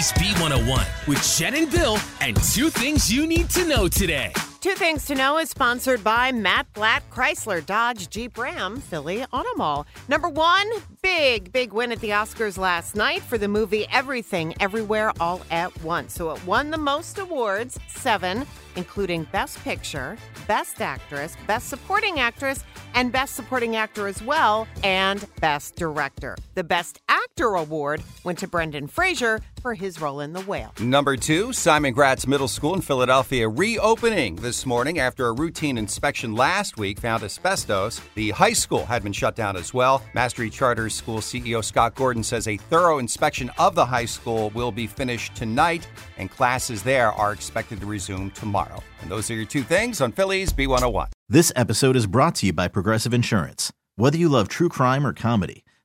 Philly's B101 with Jen and Bill and two things you need to know today. Two Things to Know is sponsored by Matt Blatt, Chrysler, Dodge, Jeep Ram, Philly Auto Mall. Number one, big, big win at the Oscars last night for the movie Everything, Everywhere, All at Once. So it won the most awards, seven, including Best Picture, Best Actress, Best Supporting Actress, and Best Supporting Actor as well, and Best Director. The Best Actor award went to Brendan Fraser for his role in The Whale. Number two, Simon Gratz Middle School in Philadelphia reopening this morning after a routine inspection last week found asbestos. The high school had been shut down as well. Mastery Charter School CEO Scott Gordon says a thorough inspection of the high school will be finished tonight, and classes there are expected to resume tomorrow. And those are your two things on Philly's B101. This episode is brought to you by Progressive Insurance. Whether you love true crime or comedy,